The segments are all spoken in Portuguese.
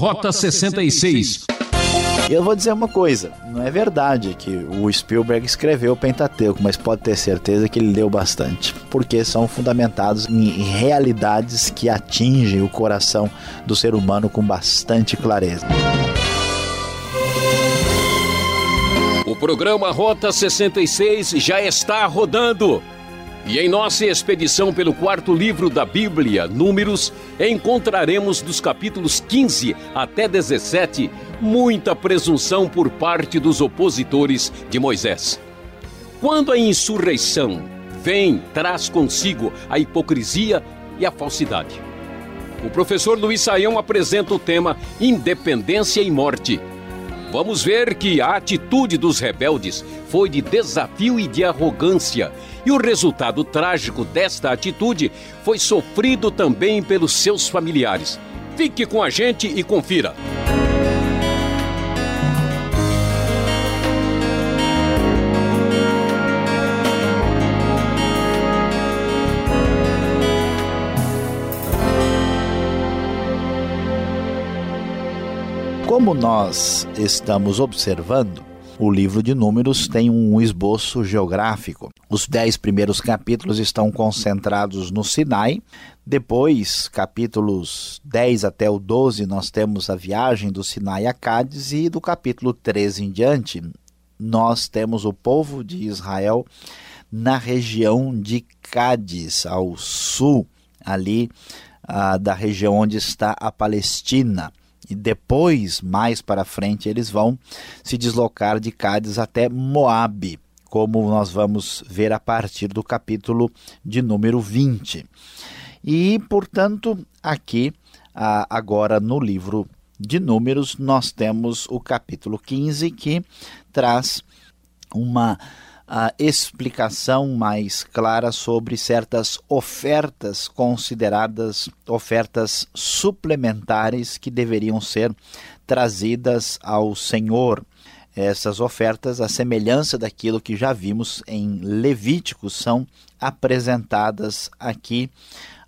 Rota 66. Eu vou dizer uma coisa, não é verdade que o Spielberg escreveu o Pentateuco, mas pode ter certeza que ele leu bastante, porque são fundamentados em realidades que atingem o coração do ser humano com bastante clareza. O programa Rota 66 já está rodando. E em nossa expedição pelo quarto livro da Bíblia, Números, encontraremos dos capítulos 15 até 17 muita presunção por parte dos opositores de Moisés. Quando a insurreição vem, traz consigo a hipocrisia e a falsidade. O professor Luiz Saião apresenta o tema Independência e Morte Vamos ver que a atitude dos rebeldes foi de desafio e de arrogância, e o resultado trágico desta atitude foi sofrido também pelos seus familiares. Fique com a gente e confira. Como nós estamos observando, o livro de Números tem um esboço geográfico. Os dez primeiros capítulos estão concentrados no Sinai. Depois, capítulos 10 até o 12, nós temos a viagem do Sinai a Cádiz, e do capítulo 13 em diante, nós temos o povo de Israel na região de Cádiz, ao sul, ali ah, da região onde está a Palestina e depois, mais para frente, eles vão se deslocar de Cádiz até Moabe, como nós vamos ver a partir do capítulo de número 20. E, portanto, aqui, agora no livro de Números, nós temos o capítulo 15 que traz uma a explicação mais clara sobre certas ofertas consideradas ofertas suplementares que deveriam ser trazidas ao Senhor. Essas ofertas, a semelhança daquilo que já vimos em Levítico, são apresentadas aqui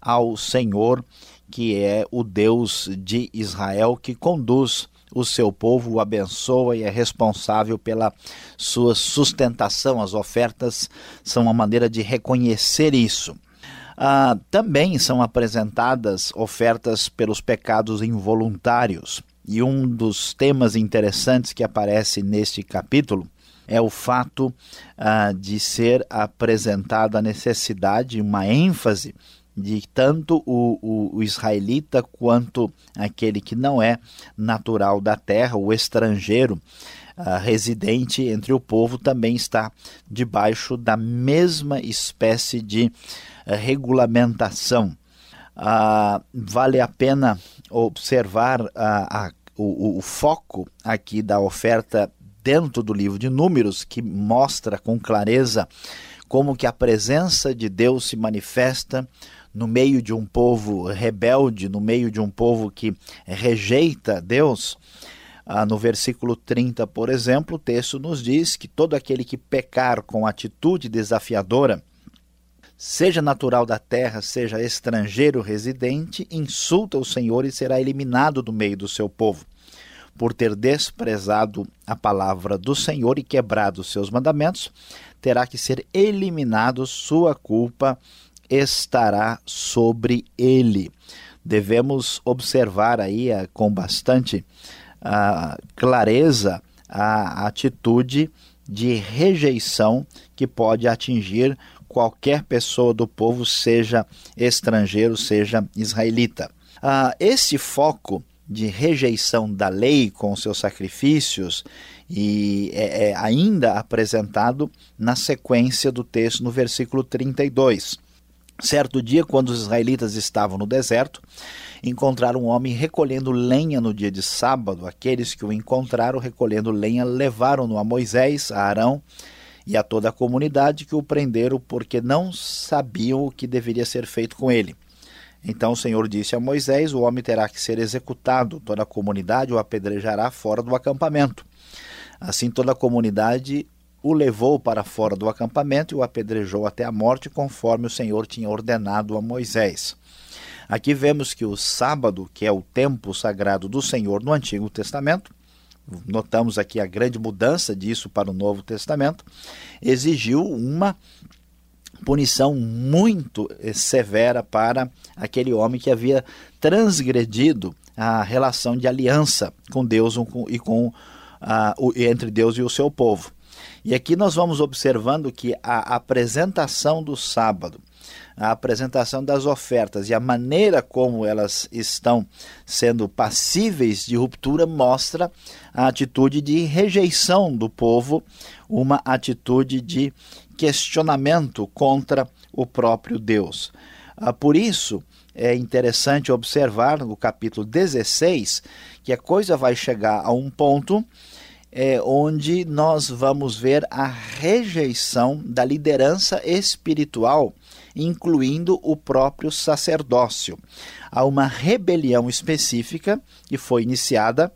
ao Senhor, que é o Deus de Israel que conduz o seu povo, o abençoa e é responsável pela sua sustentação. As ofertas são uma maneira de reconhecer isso. Ah, também são apresentadas ofertas pelos pecados involuntários. E um dos temas interessantes que aparece neste capítulo é o fato ah, de ser apresentada a necessidade, uma ênfase de tanto o, o, o, israelita quanto aquele que não é natural da terra, o estrangeiro uh, residente entre o povo, também está debaixo da mesma espécie de uh, regulamentação. Uh, vale a pena observar a, o, o foco aqui da oferta dentro do livro de Números, que mostra com clareza como que a presença de Deus se manifesta no meio de um povo rebelde, no meio de um povo que rejeita Deus. Ah, no versículo 30, por exemplo, o texto nos diz que todo aquele que pecar com atitude desafiadora, seja natural da terra, seja estrangeiro residente, insulta o Senhor e será eliminado do meio do seu povo. Por ter desprezado a palavra do Senhor e quebrado seus mandamentos, terá que ser eliminado, sua culpa estará sobre ele. Devemos observar aí uh, com bastante uh, clareza a atitude de rejeição que pode atingir qualquer pessoa do povo, seja estrangeiro, seja israelita. Uh, esse foco de rejeição da lei com seus sacrifícios e é, é ainda apresentado na sequência do texto no versículo 32. Certo dia, quando os israelitas estavam no deserto, encontraram um homem recolhendo lenha no dia de sábado. Aqueles que o encontraram recolhendo lenha levaram-no a Moisés, a Arão e a toda a comunidade que o prenderam porque não sabiam o que deveria ser feito com ele. Então o Senhor disse a Moisés: O homem terá que ser executado, toda a comunidade o apedrejará fora do acampamento. Assim toda a comunidade o levou para fora do acampamento e o apedrejou até a morte, conforme o Senhor tinha ordenado a Moisés. Aqui vemos que o sábado, que é o tempo sagrado do Senhor no Antigo Testamento, notamos aqui a grande mudança disso para o Novo Testamento, exigiu uma punição muito severa para aquele homem que havia transgredido a relação de aliança com Deus e com entre Deus e o seu povo. E aqui nós vamos observando que a apresentação do sábado, a apresentação das ofertas e a maneira como elas estão sendo passíveis de ruptura mostra a atitude de rejeição do povo, uma atitude de questionamento contra o próprio Deus. Ah, por isso, é interessante observar no capítulo 16 que a coisa vai chegar a um ponto é, onde nós vamos ver a rejeição da liderança espiritual, incluindo o próprio sacerdócio. Há uma rebelião específica que foi iniciada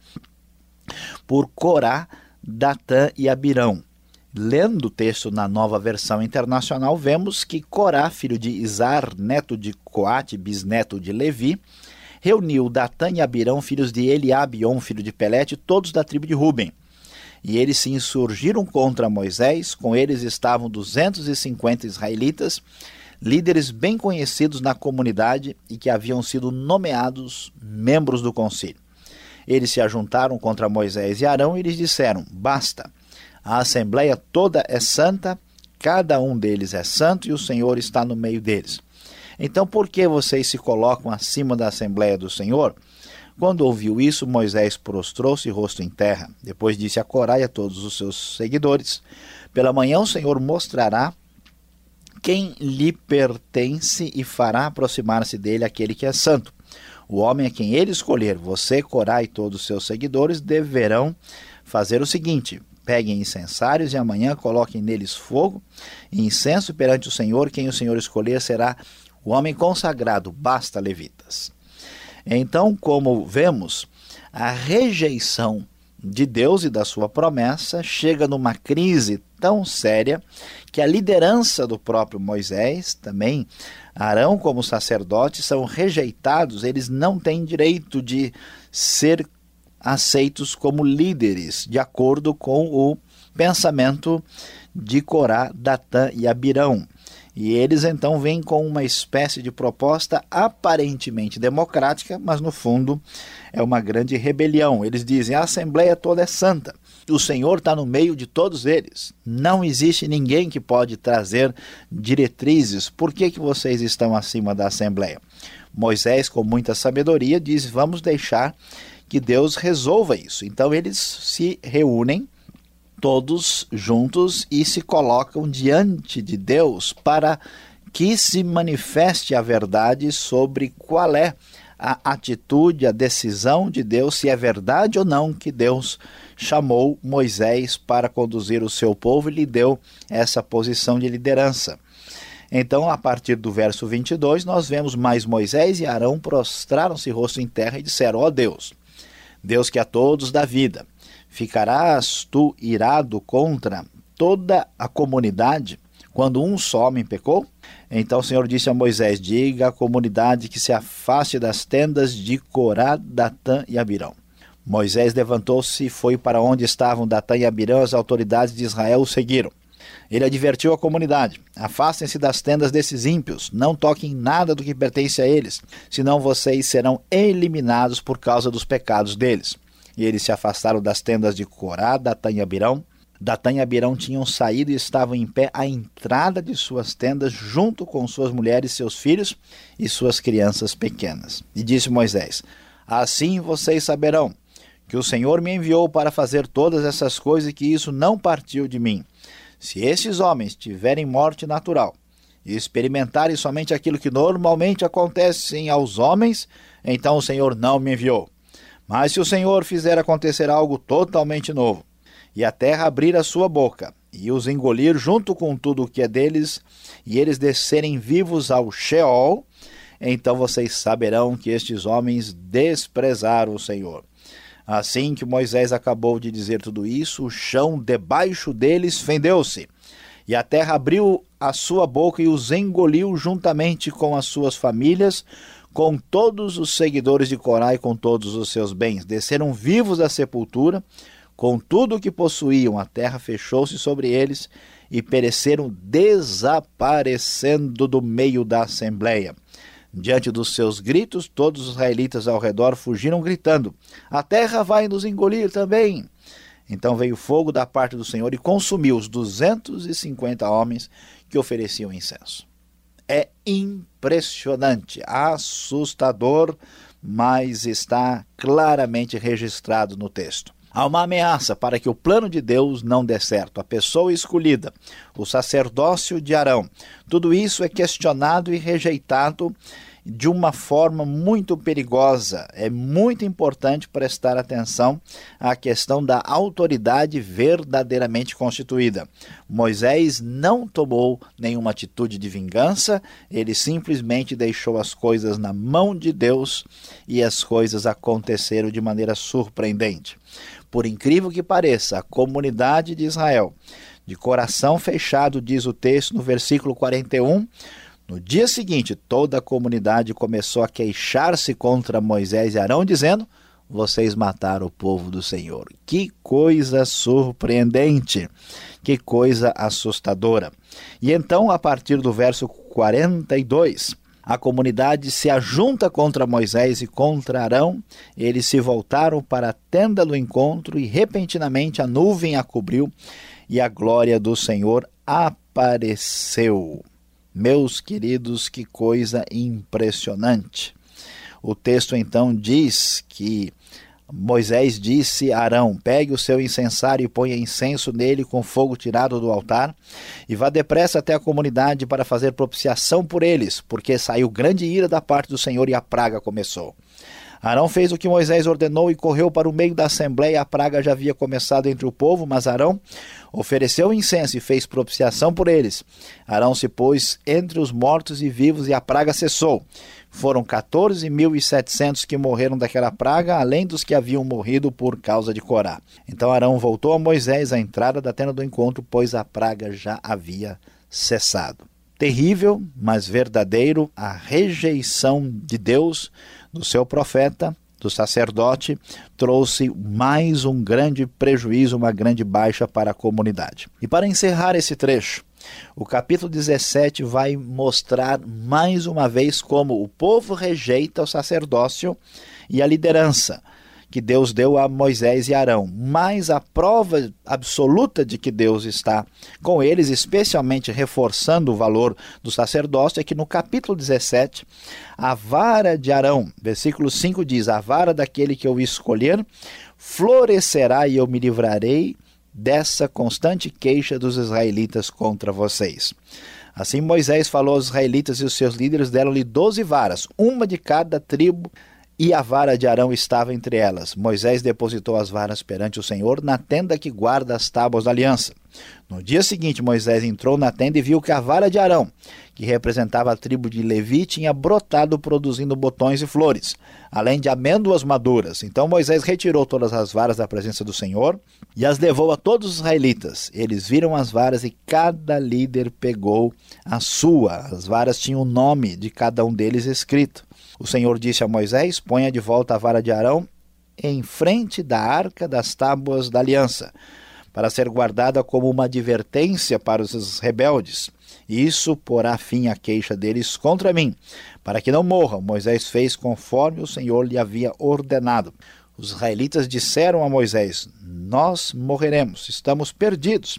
por Corá, Datã e Abirão. Lendo o texto na nova versão internacional, vemos que Corá, filho de Izar, neto de Coate, bisneto de Levi, reuniu Datã e Abirão, filhos de Eliabion, filho de Pelete, todos da tribo de Ruben. E eles se insurgiram contra Moisés, com eles estavam 250 israelitas, líderes bem conhecidos na comunidade e que haviam sido nomeados membros do concílio. Eles se ajuntaram contra Moisés e Arão e lhes disseram: Basta, a assembleia toda é santa, cada um deles é santo e o Senhor está no meio deles. Então, por que vocês se colocam acima da assembleia do Senhor? Quando ouviu isso, Moisés prostrou-se rosto em terra. Depois disse a Corá e a todos os seus seguidores: Pela manhã o Senhor mostrará quem lhe pertence e fará aproximar-se dele aquele que é santo. O homem a quem ele escolher, você, Corá e todos os seus seguidores, deverão fazer o seguinte: Peguem incensários e amanhã coloquem neles fogo e incenso perante o Senhor. Quem o Senhor escolher será o homem consagrado. Basta, levitas. Então, como vemos, a rejeição de Deus e da sua promessa chega numa crise tão séria que a liderança do próprio Moisés, também Arão como sacerdote, são rejeitados, eles não têm direito de ser aceitos como líderes, de acordo com o pensamento de Corá, Datã e Abirão. E eles então vêm com uma espécie de proposta aparentemente democrática, mas no fundo é uma grande rebelião. Eles dizem: a Assembleia toda é santa, o Senhor está no meio de todos eles. Não existe ninguém que pode trazer diretrizes. Por que, que vocês estão acima da Assembleia? Moisés, com muita sabedoria, diz: vamos deixar que Deus resolva isso. Então eles se reúnem todos juntos e se colocam diante de Deus para que se manifeste a verdade sobre qual é a atitude, a decisão de Deus, se é verdade ou não que Deus chamou Moisés para conduzir o seu povo e lhe deu essa posição de liderança. Então, a partir do verso 22, nós vemos mais Moisés e Arão prostraram-se rosto em terra e disseram: Ó oh Deus, Deus que a todos dá vida. Ficarás tu irado contra toda a comunidade quando um só homem pecou? Então o Senhor disse a Moisés: Diga à comunidade que se afaste das tendas de Corá, Datã e Abirão. Moisés levantou-se e foi para onde estavam Datã e Abirão, as autoridades de Israel o seguiram. Ele advertiu a comunidade: Afastem-se das tendas desses ímpios, não toquem nada do que pertence a eles, senão vocês serão eliminados por causa dos pecados deles. E eles se afastaram das tendas de Corá, Datã e Abirão. Datã e Abirão tinham saído e estavam em pé à entrada de suas tendas, junto com suas mulheres, seus filhos e suas crianças pequenas. E disse Moisés: Assim vocês saberão que o Senhor me enviou para fazer todas essas coisas e que isso não partiu de mim. Se esses homens tiverem morte natural e experimentarem somente aquilo que normalmente acontece aos homens, então o Senhor não me enviou. Mas se o Senhor fizer acontecer algo totalmente novo, e a terra abrir a sua boca, e os engolir junto com tudo o que é deles, e eles descerem vivos ao Sheol, então vocês saberão que estes homens desprezaram o Senhor. Assim que Moisés acabou de dizer tudo isso, o chão debaixo deles fendeu-se, e a terra abriu a sua boca e os engoliu juntamente com as suas famílias, com todos os seguidores de Corá e com todos os seus bens. Desceram vivos da sepultura, com tudo o que possuíam. A terra fechou-se sobre eles e pereceram, desaparecendo do meio da assembleia. Diante dos seus gritos, todos os israelitas ao redor fugiram gritando: A terra vai nos engolir também. Então veio fogo da parte do Senhor e consumiu os 250 homens que ofereciam incenso. É impressionante, assustador, mas está claramente registrado no texto. Há uma ameaça para que o plano de Deus não dê certo. A pessoa escolhida, o sacerdócio de Arão, tudo isso é questionado e rejeitado de uma forma muito perigosa. É muito importante prestar atenção à questão da autoridade verdadeiramente constituída. Moisés não tomou nenhuma atitude de vingança, ele simplesmente deixou as coisas na mão de Deus e as coisas aconteceram de maneira surpreendente. Por incrível que pareça, a comunidade de Israel, de coração fechado, diz o texto no versículo 41, no dia seguinte, toda a comunidade começou a queixar-se contra Moisés e Arão, dizendo: Vocês mataram o povo do Senhor. Que coisa surpreendente, que coisa assustadora. E então, a partir do verso 42, a comunidade se ajunta contra Moisés e contra Arão. Eles se voltaram para a tenda do encontro e repentinamente a nuvem a cobriu e a glória do Senhor apareceu. Meus queridos, que coisa impressionante. O texto então diz que Moisés disse a Arão: Pegue o seu incensário e ponha incenso nele com fogo tirado do altar, e vá depressa até a comunidade para fazer propiciação por eles, porque saiu grande ira da parte do Senhor e a praga começou. Arão fez o que Moisés ordenou e correu para o meio da assembleia. A praga já havia começado entre o povo, mas Arão ofereceu incenso e fez propiciação por eles. Arão se pôs entre os mortos e vivos e a praga cessou. Foram 14.700 que morreram daquela praga, além dos que haviam morrido por causa de Corá. Então Arão voltou a Moisés à entrada da tenda do encontro, pois a praga já havia cessado. Terrível, mas verdadeiro, a rejeição de Deus do seu profeta, do sacerdote, trouxe mais um grande prejuízo, uma grande baixa para a comunidade. E para encerrar esse trecho, o capítulo 17 vai mostrar mais uma vez como o povo rejeita o sacerdócio e a liderança que Deus deu a Moisés e Arão, mas a prova absoluta de que Deus está com eles, especialmente reforçando o valor do sacerdócio, é que no capítulo 17, a vara de Arão, versículo 5 diz: A vara daquele que eu escolher florescerá e eu me livrarei dessa constante queixa dos israelitas contra vocês. Assim Moisés falou aos israelitas e os seus líderes deram-lhe doze varas, uma de cada tribo e a vara de Arão estava entre elas. Moisés depositou as varas perante o Senhor na tenda que guarda as tábuas da aliança. No dia seguinte, Moisés entrou na tenda e viu que a vara de Arão, que representava a tribo de Levi, tinha brotado produzindo botões e flores, além de amêndoas maduras. Então Moisés retirou todas as varas da presença do Senhor e as levou a todos os israelitas. Eles viram as varas e cada líder pegou a sua. As varas tinham o nome de cada um deles escrito. O Senhor disse a Moisés: Ponha de volta a vara de Arão em frente da arca das tábuas da aliança, para ser guardada como uma advertência para os rebeldes. Isso porá fim à queixa deles contra mim, para que não morram. Moisés fez conforme o Senhor lhe havia ordenado. Os israelitas disseram a Moisés: Nós morreremos, estamos perdidos,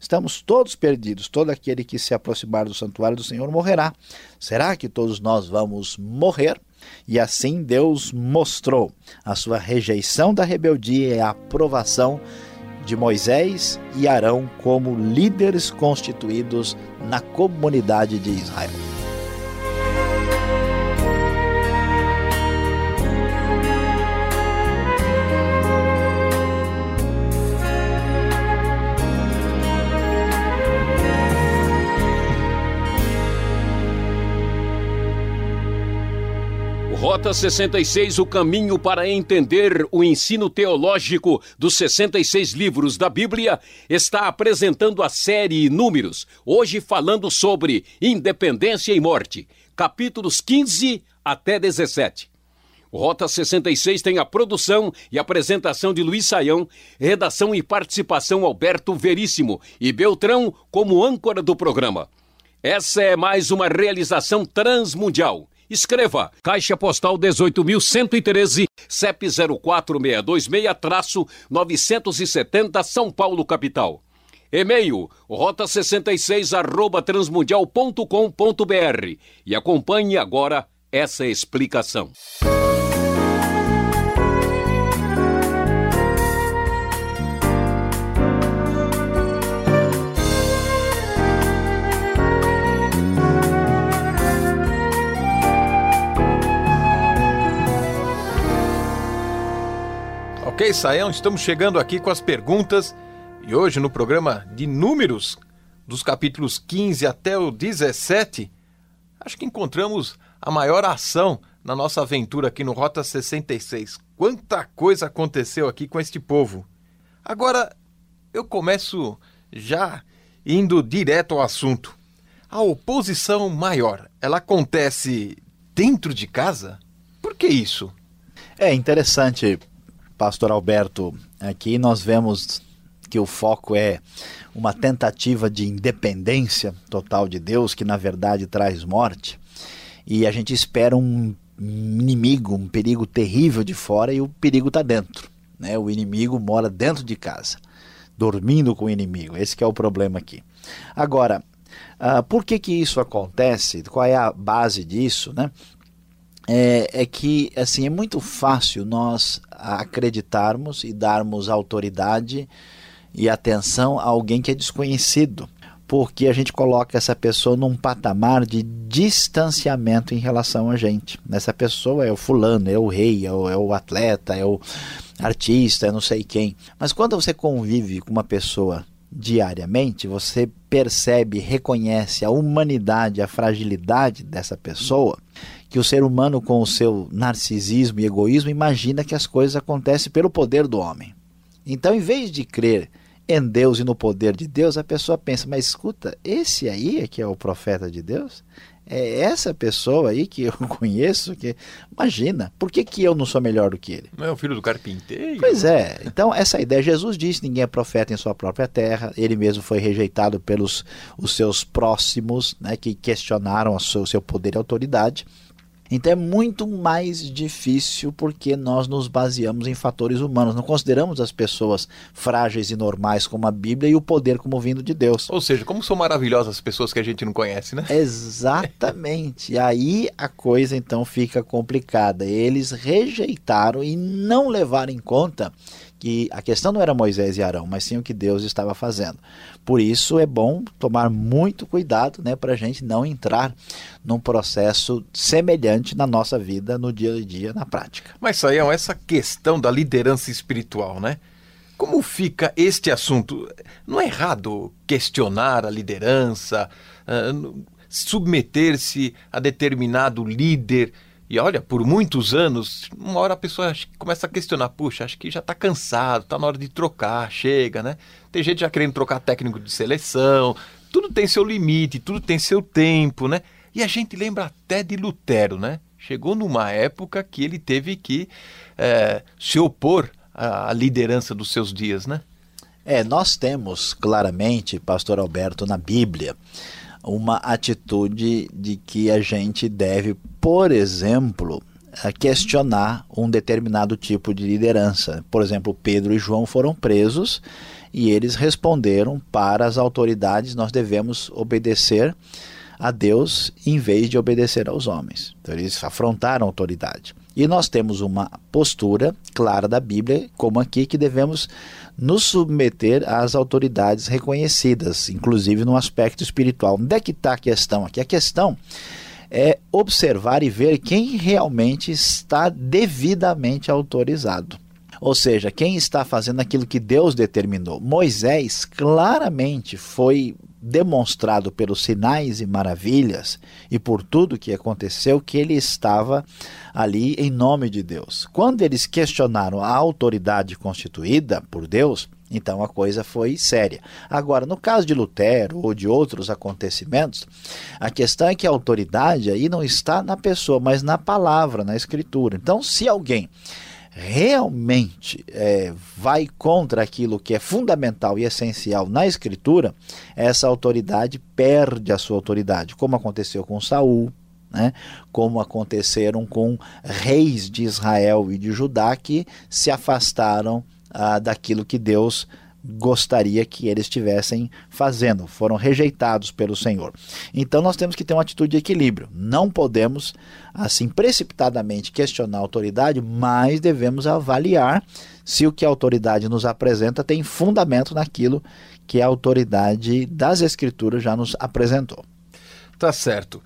estamos todos perdidos. Todo aquele que se aproximar do santuário do Senhor morrerá. Será que todos nós vamos morrer? E assim Deus mostrou a sua rejeição da rebeldia e a aprovação de Moisés e Arão como líderes constituídos na comunidade de Israel. Rota 66, o caminho para entender o ensino teológico dos 66 livros da Bíblia, está apresentando a série Números, hoje falando sobre independência e morte, capítulos 15 até 17. O Rota 66 tem a produção e apresentação de Luiz Saião, redação e participação Alberto Veríssimo e Beltrão como âncora do programa. Essa é mais uma realização transmundial. Escreva Caixa Postal 18.113, CEP 04626-970 São Paulo, capital. E-mail rota66 arroba transmundial.com.br e acompanhe agora essa explicação. Ok, Saião, estamos chegando aqui com as perguntas e hoje no programa de números, dos capítulos 15 até o 17, acho que encontramos a maior ação na nossa aventura aqui no Rota 66. Quanta coisa aconteceu aqui com este povo. Agora eu começo já indo direto ao assunto. A oposição maior, ela acontece dentro de casa? Por que isso? É interessante pastor Alberto, aqui nós vemos que o foco é uma tentativa de independência total de Deus, que na verdade traz morte, e a gente espera um inimigo, um perigo terrível de fora e o perigo está dentro. Né? O inimigo mora dentro de casa, dormindo com o inimigo. Esse é o problema aqui. Agora, uh, por que, que isso acontece? Qual é a base disso? Né? É, é, que assim é muito fácil nós acreditarmos e darmos autoridade e atenção a alguém que é desconhecido, porque a gente coloca essa pessoa num patamar de distanciamento em relação a gente. Essa pessoa é o fulano, é o rei, é o, é o atleta, é o artista, é não sei quem. Mas quando você convive com uma pessoa diariamente, você percebe, reconhece a humanidade, a fragilidade dessa pessoa que o ser humano, com o seu narcisismo e egoísmo, imagina que as coisas acontecem pelo poder do homem. Então, em vez de crer em Deus e no poder de Deus, a pessoa pensa: mas escuta, esse aí é que é o profeta de Deus? É essa pessoa aí que eu conheço que imagina, por que, que eu não sou melhor do que ele? Não é o filho do carpinteiro? Pois é. Então essa ideia, Jesus disse, ninguém é profeta em sua própria terra. Ele mesmo foi rejeitado pelos os seus próximos, né, que questionaram o seu, seu poder e autoridade. Então é muito mais difícil porque nós nos baseamos em fatores humanos, não consideramos as pessoas frágeis e normais como a Bíblia e o poder como vindo de Deus. Ou seja, como são maravilhosas as pessoas que a gente não conhece, né? Exatamente. e aí a coisa então fica complicada. Eles rejeitaram e não levaram em conta que a questão não era Moisés e Arão, mas sim o que Deus estava fazendo. Por isso é bom tomar muito cuidado né, para a gente não entrar num processo semelhante na nossa vida, no dia a dia, na prática. Mas, Saião, essa questão da liderança espiritual, né? Como fica este assunto? Não é errado questionar a liderança, uh, submeter-se a determinado líder e olha, por muitos anos, uma hora a pessoa começa a questionar, puxa, acho que já está cansado, está na hora de trocar, chega, né? Tem gente já querendo trocar técnico de seleção, tudo tem seu limite, tudo tem seu tempo, né? E a gente lembra até de Lutero, né? Chegou numa época que ele teve que é, se opor à liderança dos seus dias, né? É, nós temos claramente, pastor Alberto, na Bíblia, uma atitude de que a gente deve, por exemplo, questionar um determinado tipo de liderança. Por exemplo, Pedro e João foram presos e eles responderam para as autoridades: nós devemos obedecer a Deus em vez de obedecer aos homens. Então eles afrontaram a autoridade. E nós temos uma postura clara da Bíblia, como aqui, que devemos nos submeter às autoridades reconhecidas, inclusive no aspecto espiritual. Onde é que está a questão aqui? A questão é observar e ver quem realmente está devidamente autorizado. Ou seja, quem está fazendo aquilo que Deus determinou. Moisés claramente foi demonstrado pelos sinais e maravilhas e por tudo que aconteceu que ele estava ali em nome de Deus. Quando eles questionaram a autoridade constituída por Deus, então a coisa foi séria. Agora, no caso de Lutero ou de outros acontecimentos, a questão é que a autoridade aí não está na pessoa, mas na palavra, na escritura. Então, se alguém realmente é, vai contra aquilo que é fundamental e essencial na escritura, essa autoridade perde a sua autoridade, como aconteceu com Saul, né? como aconteceram com reis de Israel e de Judá que se afastaram ah, daquilo que Deus gostaria que eles estivessem fazendo, foram rejeitados pelo Senhor. Então nós temos que ter uma atitude de equilíbrio. Não podemos assim precipitadamente questionar a autoridade, mas devemos avaliar se o que a autoridade nos apresenta tem fundamento naquilo que a autoridade das escrituras já nos apresentou. Tá certo.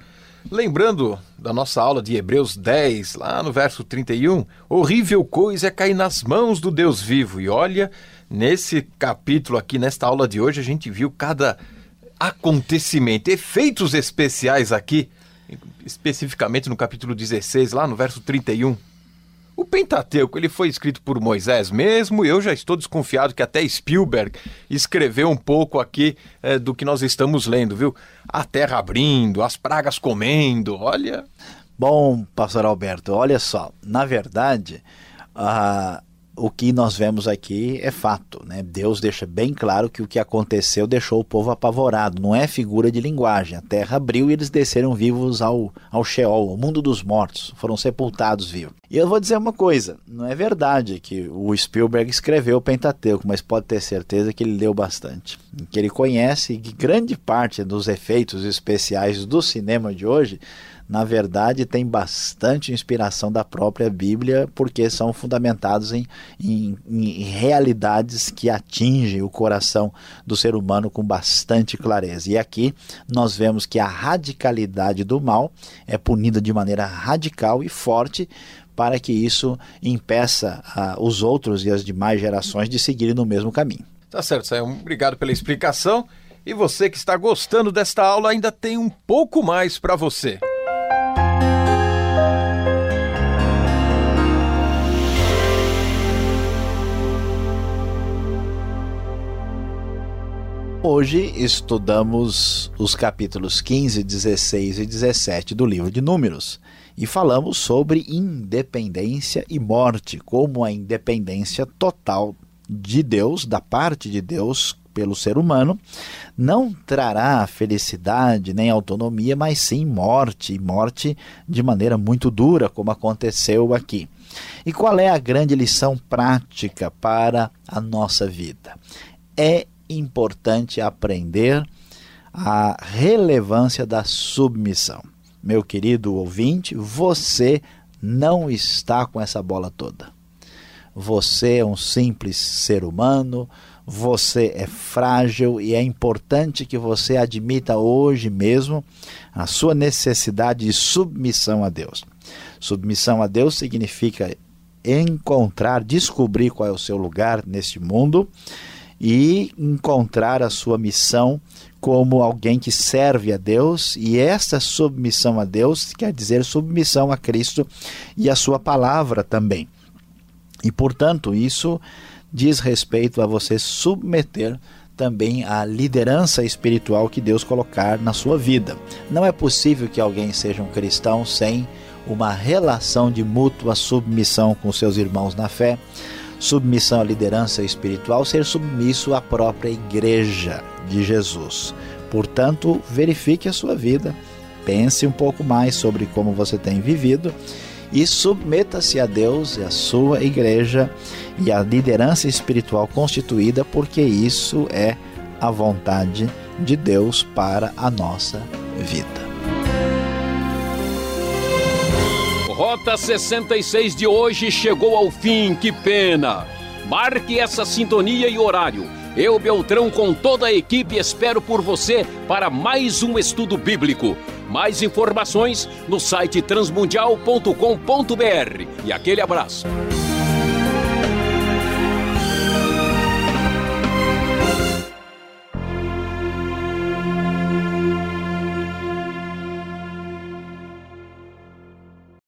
Lembrando da nossa aula de Hebreus 10, lá no verso 31, horrível coisa é cair nas mãos do Deus vivo. E olha, nesse capítulo aqui, nesta aula de hoje, a gente viu cada acontecimento, efeitos especiais aqui, especificamente no capítulo 16, lá no verso 31. O Pentateuco ele foi escrito por Moisés mesmo, e eu já estou desconfiado que até Spielberg escreveu um pouco aqui é, do que nós estamos lendo, viu? A terra abrindo, as pragas comendo, olha. Bom, pastor Alberto, olha só, na verdade, a o que nós vemos aqui é fato. Né? Deus deixa bem claro que o que aconteceu deixou o povo apavorado. Não é figura de linguagem. A terra abriu e eles desceram vivos ao, ao Sheol, ao mundo dos mortos. Foram sepultados vivos. E eu vou dizer uma coisa: não é verdade que o Spielberg escreveu o Pentateuco, mas pode ter certeza que ele leu bastante. Que ele conhece que grande parte dos efeitos especiais do cinema de hoje na verdade, tem bastante inspiração da própria Bíblia, porque são fundamentados em, em, em, realidades que atingem o coração do ser humano com bastante clareza. E aqui nós vemos que a radicalidade do mal é punida de maneira radical e forte para que isso impeça uh, os outros e as demais gerações de seguirem no mesmo caminho. Tá certo, Sayão. Obrigado pela explicação. E você que está gostando desta aula ainda tem um pouco mais para você. Hoje estudamos os capítulos 15, 16 e 17 do livro de Números e falamos sobre independência e morte, como a independência total de Deus, da parte de Deus pelo ser humano, não trará felicidade nem autonomia, mas sim morte, e morte de maneira muito dura, como aconteceu aqui. E qual é a grande lição prática para a nossa vida? É importante aprender a relevância da submissão. Meu querido ouvinte, você não está com essa bola toda. Você é um simples ser humano, você é frágil e é importante que você admita hoje mesmo a sua necessidade de submissão a Deus. Submissão a Deus significa encontrar, descobrir qual é o seu lugar neste mundo e encontrar a sua missão como alguém que serve a Deus, e essa submissão a Deus quer dizer submissão a Cristo e a sua palavra também. E portanto, isso diz respeito a você submeter também à liderança espiritual que Deus colocar na sua vida. Não é possível que alguém seja um cristão sem uma relação de mútua submissão com seus irmãos na fé submissão à liderança espiritual, ser submisso à própria igreja de Jesus. Portanto, verifique a sua vida, pense um pouco mais sobre como você tem vivido e submeta-se a Deus e à sua igreja e à liderança espiritual constituída, porque isso é a vontade de Deus para a nossa vida. Rota 66 de hoje chegou ao fim, que pena! Marque essa sintonia e horário. Eu, Beltrão, com toda a equipe, espero por você para mais um estudo bíblico. Mais informações no site transmundial.com.br. E aquele abraço.